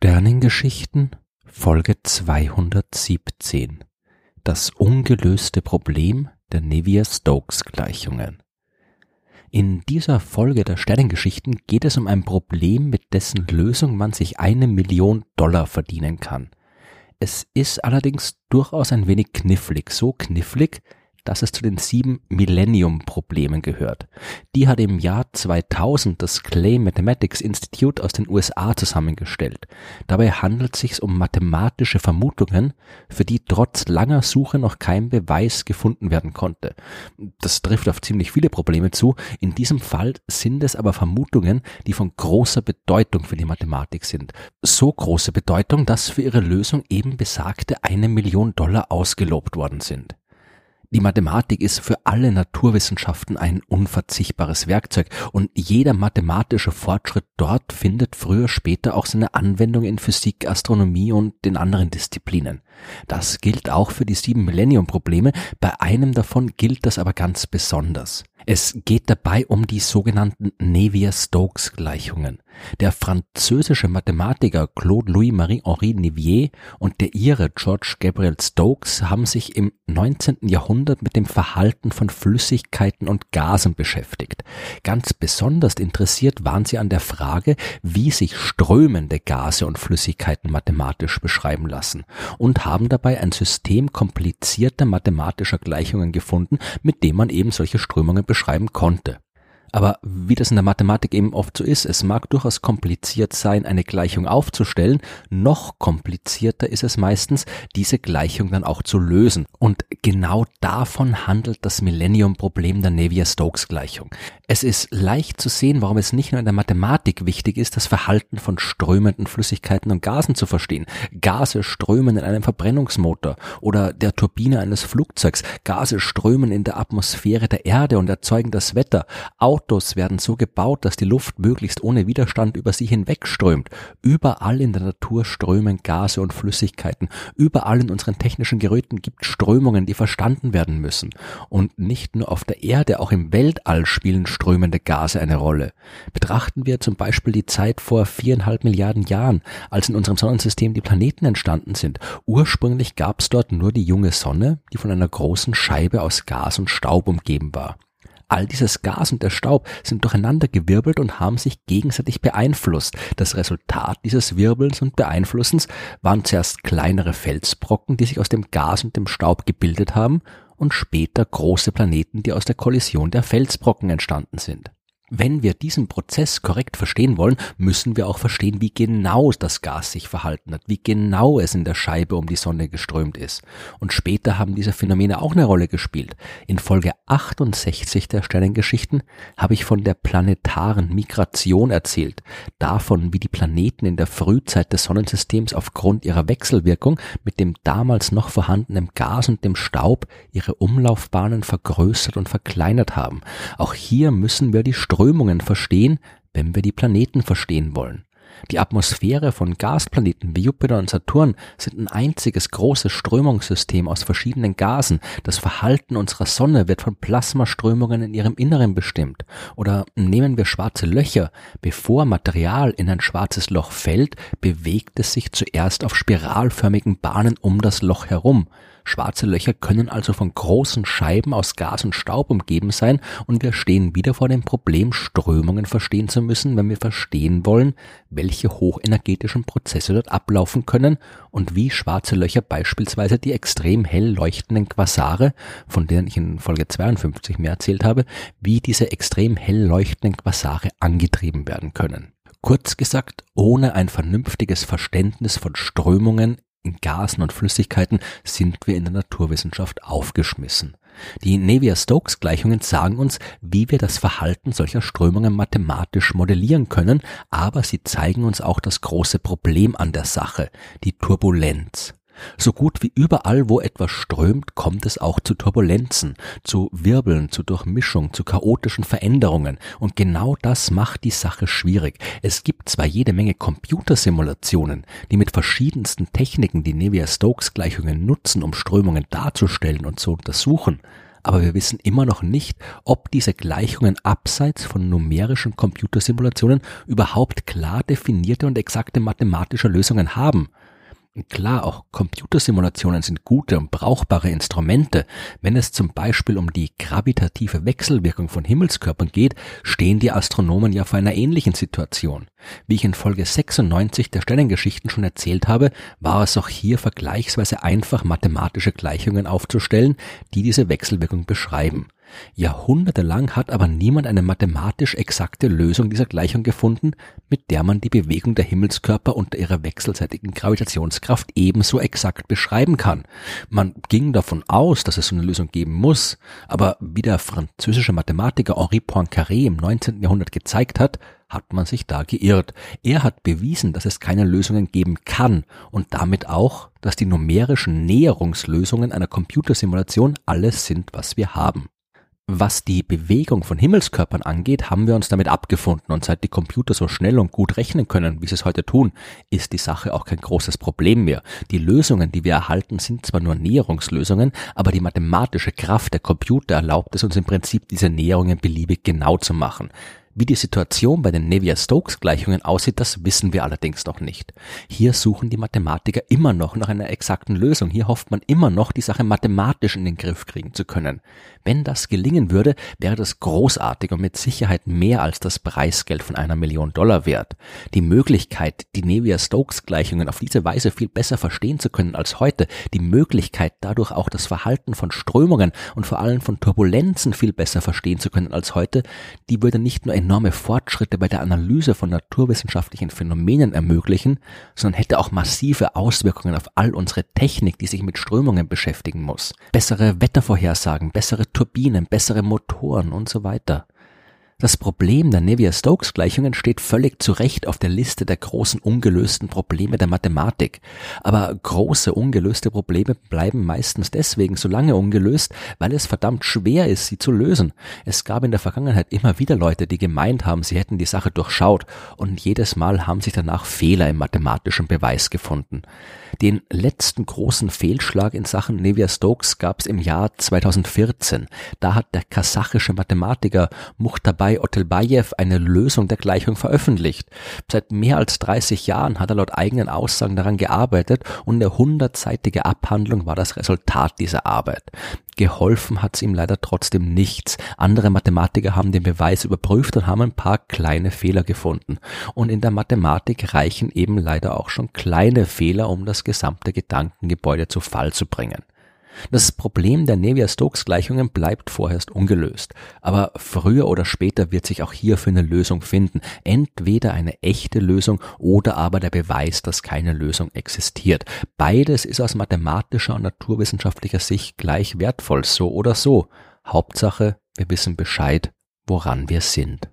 Sternengeschichten Folge 217 Das ungelöste Problem der Navier-Stokes-Gleichungen In dieser Folge der Sternengeschichten geht es um ein Problem, mit dessen Lösung man sich eine Million Dollar verdienen kann. Es ist allerdings durchaus ein wenig knifflig, so knifflig, dass es zu den sieben Millennium-Problemen gehört. Die hat im Jahr 2000 das Clay Mathematics Institute aus den USA zusammengestellt. Dabei handelt es sich um mathematische Vermutungen, für die trotz langer Suche noch kein Beweis gefunden werden konnte. Das trifft auf ziemlich viele Probleme zu. In diesem Fall sind es aber Vermutungen, die von großer Bedeutung für die Mathematik sind. So große Bedeutung, dass für ihre Lösung eben besagte eine Million Dollar ausgelobt worden sind. Die Mathematik ist für alle Naturwissenschaften ein unverzichtbares Werkzeug und jeder mathematische Fortschritt dort findet früher später auch seine Anwendung in Physik, Astronomie und den anderen Disziplinen. Das gilt auch für die sieben Millennium-Probleme, bei einem davon gilt das aber ganz besonders. Es geht dabei um die sogenannten Navier-Stokes-Gleichungen. Der französische Mathematiker Claude Louis-Marie-Henri Navier und der Ire George Gabriel Stokes haben sich im 19. Jahrhundert mit dem Verhalten von Flüssigkeiten und Gasen beschäftigt. Ganz besonders interessiert waren sie an der Frage, wie sich strömende Gase und Flüssigkeiten mathematisch beschreiben lassen und haben dabei ein System komplizierter mathematischer Gleichungen gefunden, mit dem man eben solche Strömungen beschreiben konnte. Aber wie das in der Mathematik eben oft so ist, es mag durchaus kompliziert sein, eine Gleichung aufzustellen, noch komplizierter ist es meistens, diese Gleichung dann auch zu lösen. Und genau davon handelt das Millennium-Problem der Navier-Stokes-Gleichung. Es ist leicht zu sehen, warum es nicht nur in der Mathematik wichtig ist, das Verhalten von strömenden Flüssigkeiten und Gasen zu verstehen. Gase strömen in einem Verbrennungsmotor oder der Turbine eines Flugzeugs. Gase strömen in der Atmosphäre der Erde und erzeugen das Wetter. Autos werden so gebaut, dass die Luft möglichst ohne Widerstand über sie hinwegströmt. Überall in der Natur strömen Gase und Flüssigkeiten. Überall in unseren technischen Geräten gibt Strömungen, die verstanden werden müssen. Und nicht nur auf der Erde, auch im Weltall spielen strömende Gase eine Rolle. Betrachten wir zum Beispiel die Zeit vor viereinhalb Milliarden Jahren, als in unserem Sonnensystem die Planeten entstanden sind. Ursprünglich gab es dort nur die junge Sonne, die von einer großen Scheibe aus Gas und Staub umgeben war. All dieses Gas und der Staub sind durcheinander gewirbelt und haben sich gegenseitig beeinflusst. Das Resultat dieses Wirbelns und Beeinflussens waren zuerst kleinere Felsbrocken, die sich aus dem Gas und dem Staub gebildet haben, und später große Planeten, die aus der Kollision der Felsbrocken entstanden sind. Wenn wir diesen Prozess korrekt verstehen wollen, müssen wir auch verstehen, wie genau das Gas sich verhalten hat, wie genau es in der Scheibe um die Sonne geströmt ist. Und später haben diese Phänomene auch eine Rolle gespielt. In Folge 68 der Sternengeschichten habe ich von der planetaren Migration erzählt, davon, wie die Planeten in der Frühzeit des Sonnensystems aufgrund ihrer Wechselwirkung mit dem damals noch vorhandenen Gas und dem Staub ihre Umlaufbahnen vergrößert und verkleinert haben. Auch hier müssen wir die Strömungen verstehen, wenn wir die Planeten verstehen wollen. Die Atmosphäre von Gasplaneten wie Jupiter und Saturn sind ein einziges großes Strömungssystem aus verschiedenen Gasen. Das Verhalten unserer Sonne wird von Plasmaströmungen in ihrem Inneren bestimmt. Oder nehmen wir schwarze Löcher. Bevor Material in ein schwarzes Loch fällt, bewegt es sich zuerst auf spiralförmigen Bahnen um das Loch herum. Schwarze Löcher können also von großen Scheiben aus Gas und Staub umgeben sein und wir stehen wieder vor dem Problem, Strömungen verstehen zu müssen, wenn wir verstehen wollen, welche hochenergetischen Prozesse dort ablaufen können und wie schwarze Löcher beispielsweise die extrem hell leuchtenden Quasare, von denen ich in Folge 52 mehr erzählt habe, wie diese extrem hell leuchtenden Quasare angetrieben werden können. Kurz gesagt, ohne ein vernünftiges Verständnis von Strömungen in Gasen und Flüssigkeiten sind wir in der Naturwissenschaft aufgeschmissen. Die Navier-Stokes-Gleichungen sagen uns, wie wir das Verhalten solcher Strömungen mathematisch modellieren können, aber sie zeigen uns auch das große Problem an der Sache, die Turbulenz. So gut wie überall, wo etwas strömt, kommt es auch zu Turbulenzen, zu Wirbeln, zu Durchmischung, zu chaotischen Veränderungen. Und genau das macht die Sache schwierig. Es gibt zwar jede Menge Computersimulationen, die mit verschiedensten Techniken die Navier-Stokes-Gleichungen nutzen, um Strömungen darzustellen und zu untersuchen, aber wir wissen immer noch nicht, ob diese Gleichungen abseits von numerischen Computersimulationen überhaupt klar definierte und exakte mathematische Lösungen haben. Klar, auch Computersimulationen sind gute und brauchbare Instrumente. Wenn es zum Beispiel um die gravitative Wechselwirkung von Himmelskörpern geht, stehen die Astronomen ja vor einer ähnlichen Situation. Wie ich in Folge 96 der Sternengeschichten schon erzählt habe, war es auch hier vergleichsweise einfach, mathematische Gleichungen aufzustellen, die diese Wechselwirkung beschreiben. Jahrhundertelang hat aber niemand eine mathematisch exakte Lösung dieser Gleichung gefunden, mit der man die Bewegung der Himmelskörper unter ihrer wechselseitigen Gravitationskraft ebenso exakt beschreiben kann. Man ging davon aus, dass es so eine Lösung geben muss, aber wie der französische Mathematiker Henri Poincaré im 19. Jahrhundert gezeigt hat, hat man sich da geirrt. Er hat bewiesen, dass es keine Lösungen geben kann und damit auch, dass die numerischen Näherungslösungen einer Computersimulation alles sind, was wir haben. Was die Bewegung von Himmelskörpern angeht, haben wir uns damit abgefunden und seit die Computer so schnell und gut rechnen können, wie sie es heute tun, ist die Sache auch kein großes Problem mehr. Die Lösungen, die wir erhalten, sind zwar nur Näherungslösungen, aber die mathematische Kraft der Computer erlaubt es uns im Prinzip, diese Näherungen beliebig genau zu machen. Wie die Situation bei den Navier-Stokes-Gleichungen aussieht, das wissen wir allerdings noch nicht. Hier suchen die Mathematiker immer noch nach einer exakten Lösung. Hier hofft man immer noch, die Sache mathematisch in den Griff kriegen zu können. Wenn das gelingen würde, wäre das großartig und mit Sicherheit mehr als das Preisgeld von einer Million Dollar wert. Die Möglichkeit, die Navier-Stokes-Gleichungen auf diese Weise viel besser verstehen zu können als heute, die Möglichkeit, dadurch auch das Verhalten von Strömungen und vor allem von Turbulenzen viel besser verstehen zu können als heute, die würde nicht nur enorme Fortschritte bei der Analyse von naturwissenschaftlichen Phänomenen ermöglichen, sondern hätte auch massive Auswirkungen auf all unsere Technik, die sich mit Strömungen beschäftigen muss. Bessere Wettervorhersagen, bessere Turbinen, bessere Motoren und so weiter. Das Problem der Navier-Stokes-Gleichungen steht völlig zu Recht auf der Liste der großen ungelösten Probleme der Mathematik. Aber große ungelöste Probleme bleiben meistens deswegen so lange ungelöst, weil es verdammt schwer ist, sie zu lösen. Es gab in der Vergangenheit immer wieder Leute, die gemeint haben, sie hätten die Sache durchschaut und jedes Mal haben sich danach Fehler im mathematischen Beweis gefunden. Den letzten großen Fehlschlag in Sachen Navier-Stokes gab es im Jahr 2014. Da hat der kasachische Mathematiker Muchtabai Nikolai Otelbajew eine Lösung der Gleichung veröffentlicht. Seit mehr als 30 Jahren hat er laut eigenen Aussagen daran gearbeitet und eine hundertseitige Abhandlung war das Resultat dieser Arbeit. Geholfen hat's ihm leider trotzdem nichts. Andere Mathematiker haben den Beweis überprüft und haben ein paar kleine Fehler gefunden. Und in der Mathematik reichen eben leider auch schon kleine Fehler, um das gesamte Gedankengebäude zu Fall zu bringen. Das Problem der Navier-Stokes-Gleichungen bleibt vorerst ungelöst. Aber früher oder später wird sich auch hierfür eine Lösung finden. Entweder eine echte Lösung oder aber der Beweis, dass keine Lösung existiert. Beides ist aus mathematischer und naturwissenschaftlicher Sicht gleich wertvoll, so oder so. Hauptsache, wir wissen Bescheid, woran wir sind.